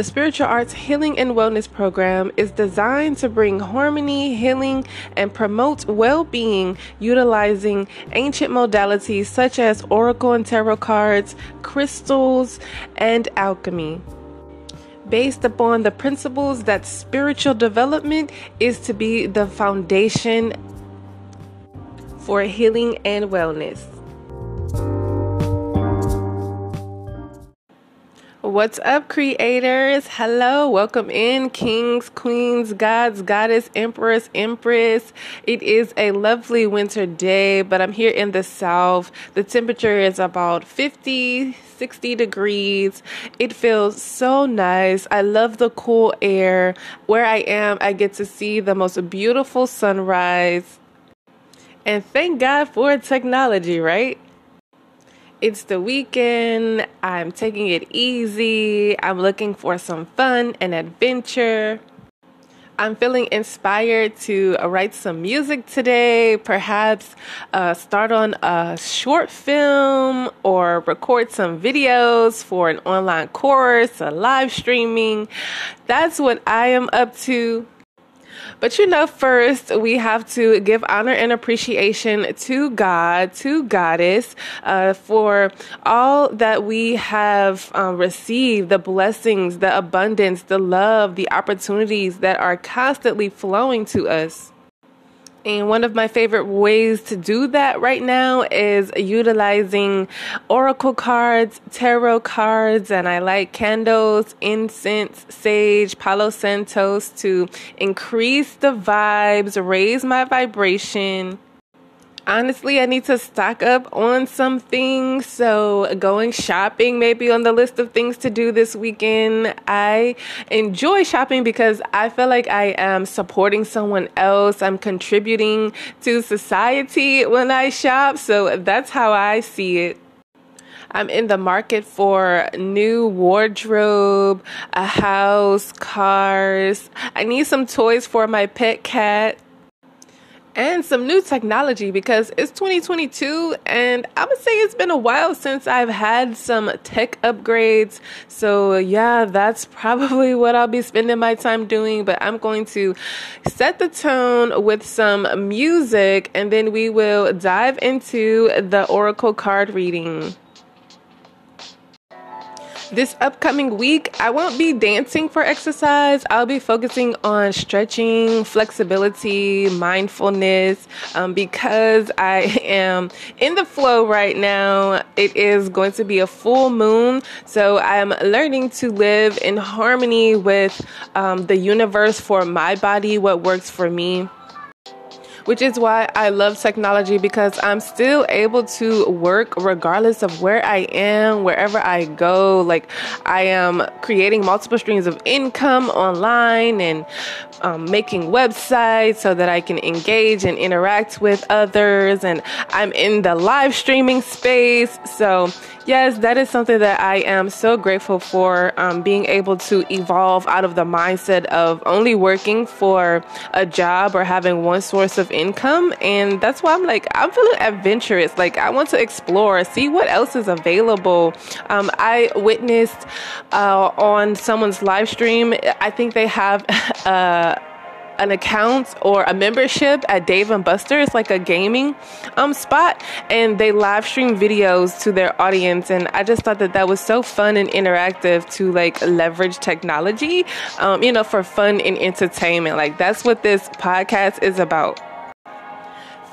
The Spiritual Arts Healing and Wellness Program is designed to bring harmony, healing, and promote well being utilizing ancient modalities such as oracle and tarot cards, crystals, and alchemy. Based upon the principles that spiritual development is to be the foundation for healing and wellness. What's up, creators? Hello, welcome in, kings, queens, gods, goddess, empress, empress. It is a lovely winter day, but I'm here in the south. The temperature is about 50, 60 degrees. It feels so nice. I love the cool air. Where I am, I get to see the most beautiful sunrise. And thank God for technology, right? It's the weekend. I'm taking it easy. I'm looking for some fun and adventure. I'm feeling inspired to write some music today, perhaps uh, start on a short film or record some videos for an online course, a live streaming. That's what I am up to. But you know, first we have to give honor and appreciation to God, to Goddess, uh, for all that we have um, received the blessings, the abundance, the love, the opportunities that are constantly flowing to us. And one of my favorite ways to do that right now is utilizing oracle cards, tarot cards, and I like candles, incense, sage, Palo Santos to increase the vibes, raise my vibration honestly, I need to stock up on some things. So, going shopping maybe on the list of things to do this weekend. I enjoy shopping because I feel like I am supporting someone else. I'm contributing to society when I shop. So, that's how I see it. I'm in the market for new wardrobe, a house, cars. I need some toys for my pet cat and some new technology because it's 2022 and I would say it's been a while since I've had some tech upgrades. So, yeah, that's probably what I'll be spending my time doing. But I'm going to set the tone with some music and then we will dive into the Oracle card reading. This upcoming week, I won't be dancing for exercise. I'll be focusing on stretching, flexibility, mindfulness, um, because I am in the flow right now. It is going to be a full moon, so I'm learning to live in harmony with um, the universe for my body, what works for me which is why I love technology because I'm still able to work regardless of where I am, wherever I go. Like, I am creating multiple streams of income online and um, making websites so that I can engage and interact with others. And I'm in the live streaming space. So, yes, that is something that I am so grateful for um, being able to evolve out of the mindset of only working for a job or having one source of income. And that's why I'm like, I'm feeling adventurous. Like, I want to explore, see what else is available. Um, I witnessed uh, on someone's live stream, I think they have. Uh, an account or a membership at Dave and Buster's, like a gaming um, spot, and they live stream videos to their audience. And I just thought that that was so fun and interactive to like leverage technology, um, you know, for fun and entertainment. Like that's what this podcast is about.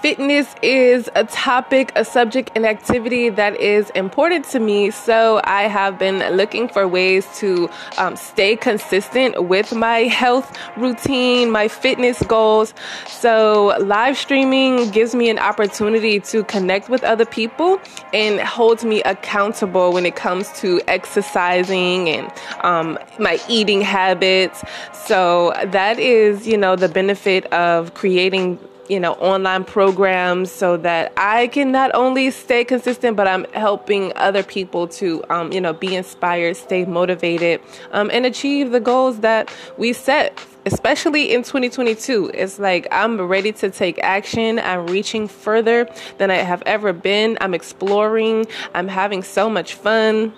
Fitness is a topic, a subject, an activity that is important to me. So I have been looking for ways to um, stay consistent with my health routine, my fitness goals. So live streaming gives me an opportunity to connect with other people and holds me accountable when it comes to exercising and um, my eating habits. So that is, you know, the benefit of creating you know, online programs so that I can not only stay consistent, but I'm helping other people to, um, you know, be inspired, stay motivated, um, and achieve the goals that we set. Especially in 2022, it's like I'm ready to take action. I'm reaching further than I have ever been. I'm exploring. I'm having so much fun.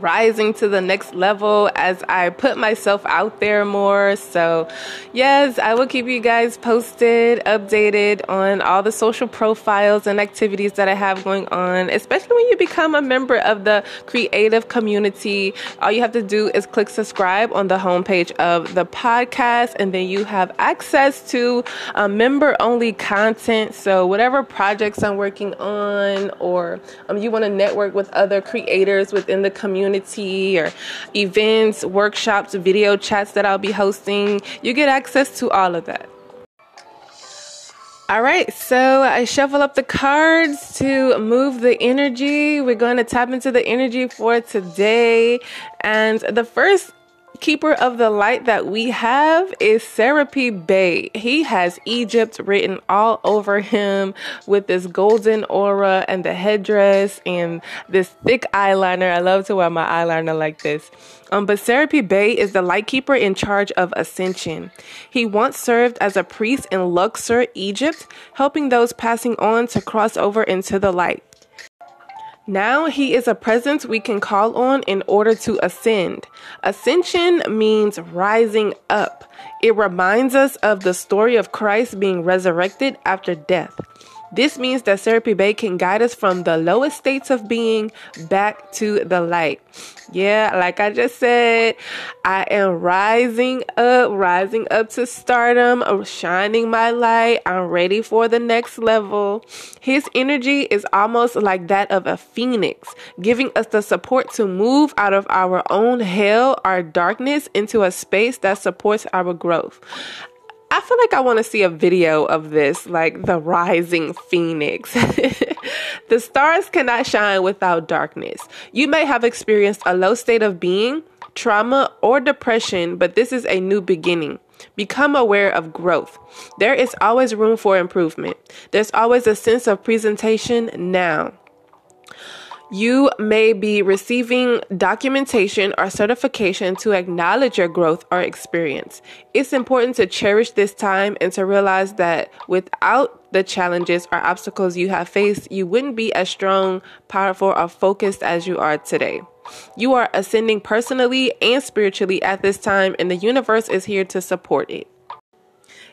Rising to the next level as I put myself out there more. So, yes, I will keep you guys posted, updated on all the social profiles and activities that I have going on, especially when you become a member of the creative community. All you have to do is click subscribe on the homepage of the podcast, and then you have access to uh, member only content. So, whatever projects I'm working on, or um, you want to network with other creators within the community community or events, workshops, video chats that I'll be hosting. You get access to all of that. All right, so I shuffle up the cards to move the energy. We're going to tap into the energy for today. And the first keeper of the light that we have is Serapis Bey. He has Egypt written all over him with this golden aura and the headdress and this thick eyeliner. I love to wear my eyeliner like this. Um, but Serapis Bey is the light keeper in charge of ascension. He once served as a priest in Luxor, Egypt, helping those passing on to cross over into the light. Now he is a presence we can call on in order to ascend. Ascension means rising up. It reminds us of the story of Christ being resurrected after death. This means that Serapis Bey can guide us from the lowest states of being back to the light. Yeah, like I just said, I am rising up, rising up to stardom, shining my light. I'm ready for the next level. His energy is almost like that of a phoenix, giving us the support to move out of our own hell, our darkness, into a space that supports our growth. I feel like I want to see a video of this, like the rising phoenix. the stars cannot shine without darkness. You may have experienced a low state of being, trauma, or depression, but this is a new beginning. Become aware of growth. There is always room for improvement. There's always a sense of presentation now. You may be receiving documentation or certification to acknowledge your growth or experience. It's important to cherish this time and to realize that without the challenges or obstacles you have faced, you wouldn't be as strong, powerful, or focused as you are today. You are ascending personally and spiritually at this time, and the universe is here to support it.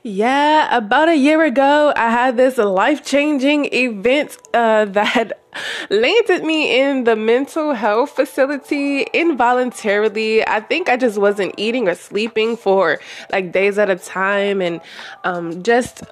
Yeah, about a year ago, I had this life changing event uh, that landed me in the mental health facility involuntarily. I think I just wasn't eating or sleeping for like days at a time and um, just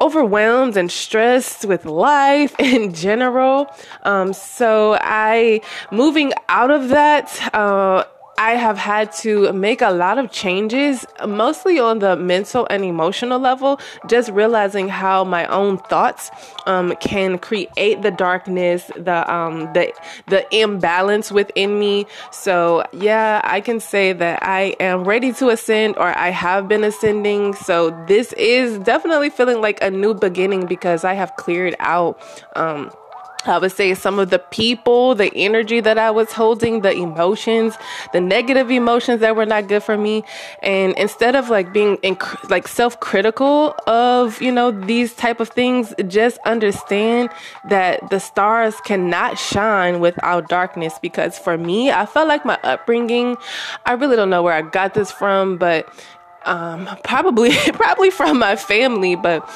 overwhelmed and stressed with life in general. Um, so I moving out of that. Uh, I have had to make a lot of changes, mostly on the mental and emotional level, just realizing how my own thoughts um, can create the darkness, the um, the the imbalance within me. So yeah, I can say that I am ready to ascend, or I have been ascending. So this is definitely feeling like a new beginning because I have cleared out. Um, I would say some of the people, the energy that I was holding, the emotions, the negative emotions that were not good for me. And instead of like being inc- like self-critical of, you know, these type of things, just understand that the stars cannot shine without darkness. Because for me, I felt like my upbringing, I really don't know where I got this from, but um, probably, probably from my family, but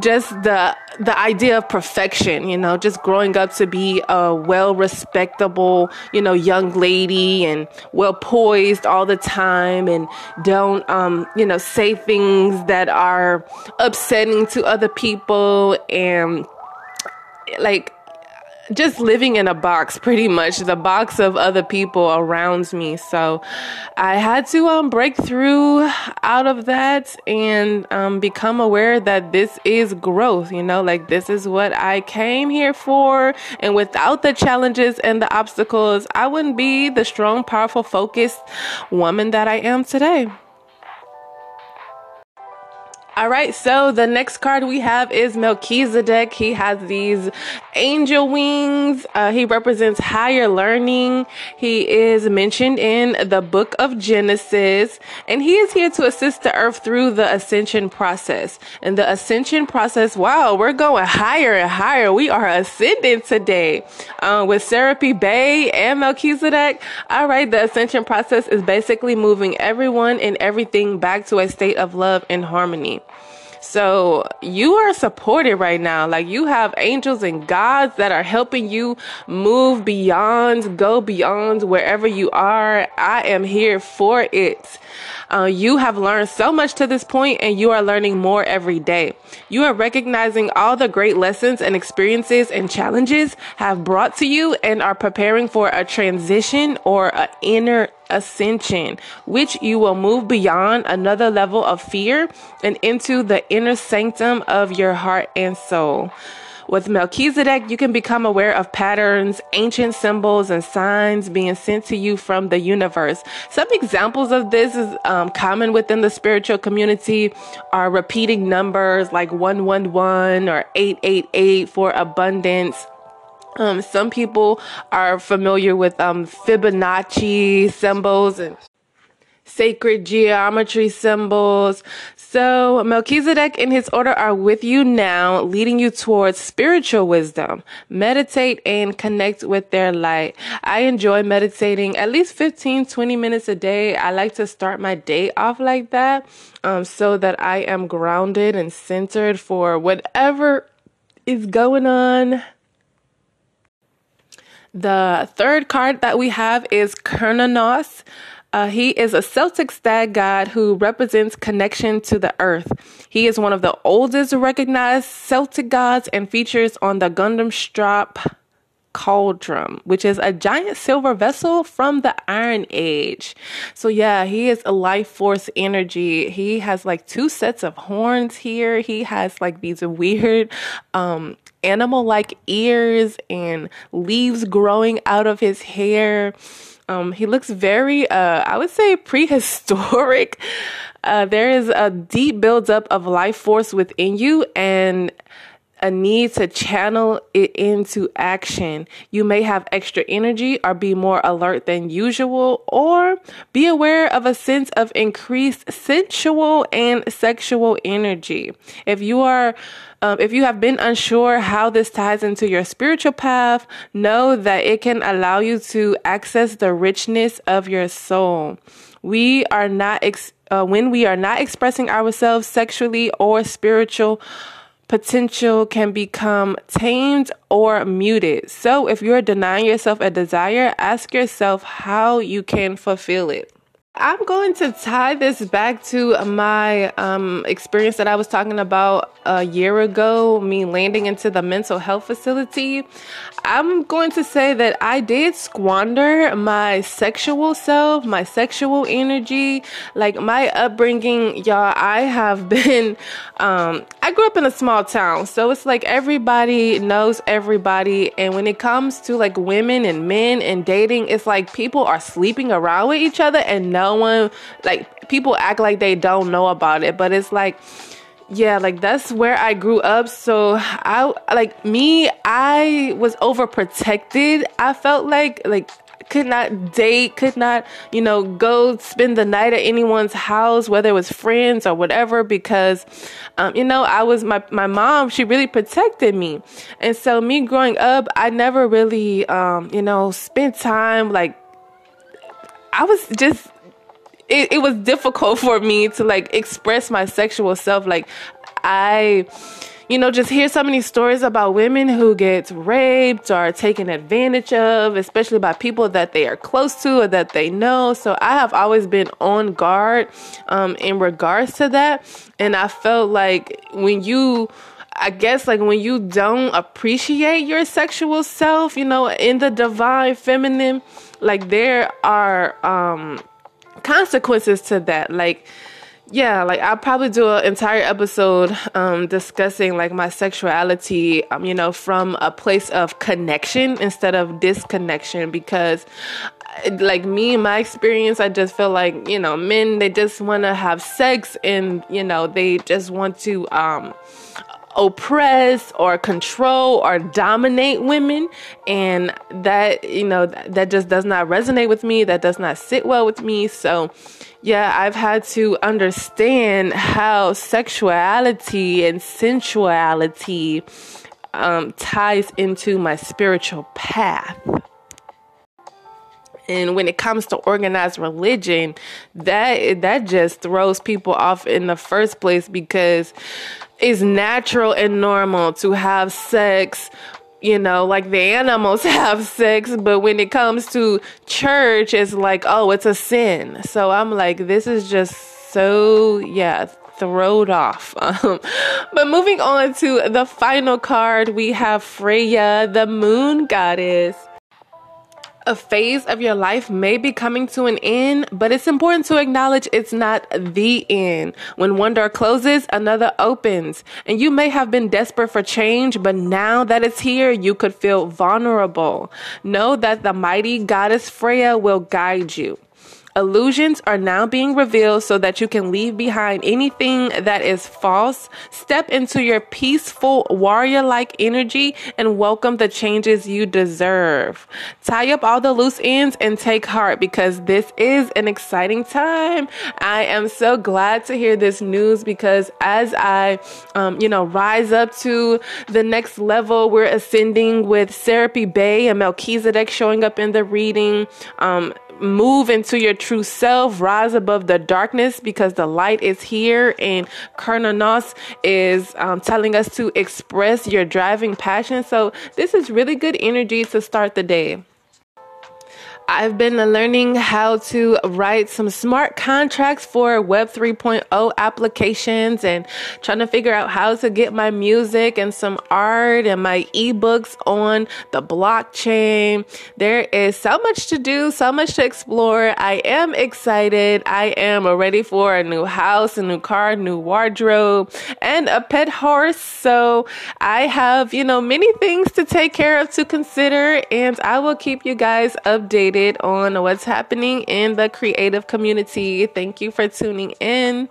just the the idea of perfection you know just growing up to be a well respectable you know young lady and well poised all the time and don't um you know say things that are upsetting to other people and like just living in a box pretty much. The box of other people around me. So i had to um, break through out of that and um, become aware that this is growth you know? Like this is what i came here for. And without the challenges and the obstacles i wouldn't be the strong powerful focused woman that i am today All right, so the next card we have is Melchizedek. He has these angel wings. Uh, he represents higher learning. He is mentioned in the book of Genesis, and he is here to assist the earth through the ascension process. And the ascension process, wow, we're going higher and higher. We are ascending today uh, with Serapis Bey and Melchizedek. All right, the ascension process is basically moving everyone and everything back to a state of love and harmony. So you are supported right now. Like you have angels and gods that are helping you move beyond, go beyond wherever you are. I am here for it. Uh, you have learned so much to this point and you are learning more every day. You are recognizing all the great lessons and experiences and challenges have brought to you and are preparing for a transition or an inner ascension, which you will move beyond another level of fear and into the inner sanctum of your heart and soul. With Melchizedek, you can become aware of patterns, ancient symbols, and signs being sent to you from the universe. Some examples of this is um, common within the spiritual community are repeating numbers like 111 or 888 for abundance um, some people are familiar with um, Fibonacci symbols and sacred geometry symbols. So Melchizedek and his order are with you now, leading you towards spiritual wisdom. Meditate and connect with their light. I enjoy meditating at least 15, 20 minutes a day. I like to start my day off like that, um, so that I am grounded and centered for whatever is going on the third card that we have is Cernunnos. Uh, he is a Celtic stag god who represents connection to the earth. He is one of the oldest recognized Celtic gods and features on the Gundestrup cauldron, which is a giant silver vessel from the Iron Age. So, yeah, he is a life force energy. He has like two sets of horns here. He has like these weird um, animal like ears and leaves growing out of his hair. Um, he looks very, uh, I would say, prehistoric. Uh, there is a deep buildup of life force within you, and a need to channel it into action. You may have extra energy or be more alert than usual, or be aware of a sense of increased sensual and sexual energy. If you are um, if you have been unsure how this ties into your spiritual path, know that it can allow you to access the richness of your soul. We are not, ex- uh, when we are not expressing ourselves sexually or spiritual, potential can become tamed or muted. So, if you're denying yourself a desire, ask yourself how you can fulfill it. I'm going to tie this back to my um, experience that I was talking about a year ago, me landing into the mental health facility. I'm going to say that I did squander my sexual self, my sexual energy, like my upbringing. Y'all, I have been, um, I grew up in a small town, so it's like everybody knows everybody. And when it comes to like women and men and dating, it's like people are sleeping around with each other and no no one like people act like they don't know about it, but it's like yeah, like that's where I grew up. So I like me, I was overprotected. I felt like like could not date, could not, you know, go spend the night at anyone's house, whether it was friends or whatever, because, um, you know, I was my my mom. She really protected me, and so me growing up, I never really, um, you know, spent time like. I was just it, it was difficult for me to like express my sexual self. Like I you know, just hear so many stories about women who get raped or taken advantage of, especially by people that they are close to or that they know. So I have always been on guard um, in regards to that. And I felt like when you, I guess, like when you don't appreciate your sexual self, you know, in the divine feminine, like there are, um, consequences to that. Like, yeah, like I'll probably do an entire episode um, discussing like my sexuality, um, you know, from a place of connection instead of disconnection because like me my experience i just feel like you know men they just want to have sex and you know they just want to um oppress or control or dominate women. And that you know that just does not resonate with me. That does not sit well with me. So yeah i've had to understand how sexuality and sensuality um, ties into my spiritual path. And when it comes to organized religion that that just throws people off in the first place because it's natural and normal to have sex you know, like the animals have sex, but when it comes to church, it's like, oh, it's a sin. So I'm like, this is just so, yeah, thrown off. Um, but moving on to the final card, we have Freya, the moon goddess. A phase of your life may be coming to an end, but it's important to acknowledge it's not the end. When one door closes, another opens. And you may have been desperate for change, but now that it's here, you could feel vulnerable. Know that the mighty goddess Freya will guide you. Illusions are now being revealed so that you can leave behind anything that is false. Step into your peaceful warrior like energy and welcome the changes you deserve. Tie up all the loose ends and take heart because this is an exciting time. I am so glad to hear this news because as I, um, you know, rise up to the next level, we're ascending with Serapis Bey and Melchizedek showing up in the reading. Um, move into your true self, rise above the darkness because the light is here. And Cernunnos is um, telling us to express your driving passion. So, this is really good energy to start the day. I've been learning how to write some smart contracts for Web 3.0 applications and trying to figure out how to get my music and some art and my ebooks on the blockchain. There is so much to do, so much to explore. I am excited. I am ready for a new house, a new car, new wardrobe, and a pet horse. So I have, you know, many things to take care of to consider, and I will keep you guys updated updated on what's happening in the creative community. Thank you for tuning in.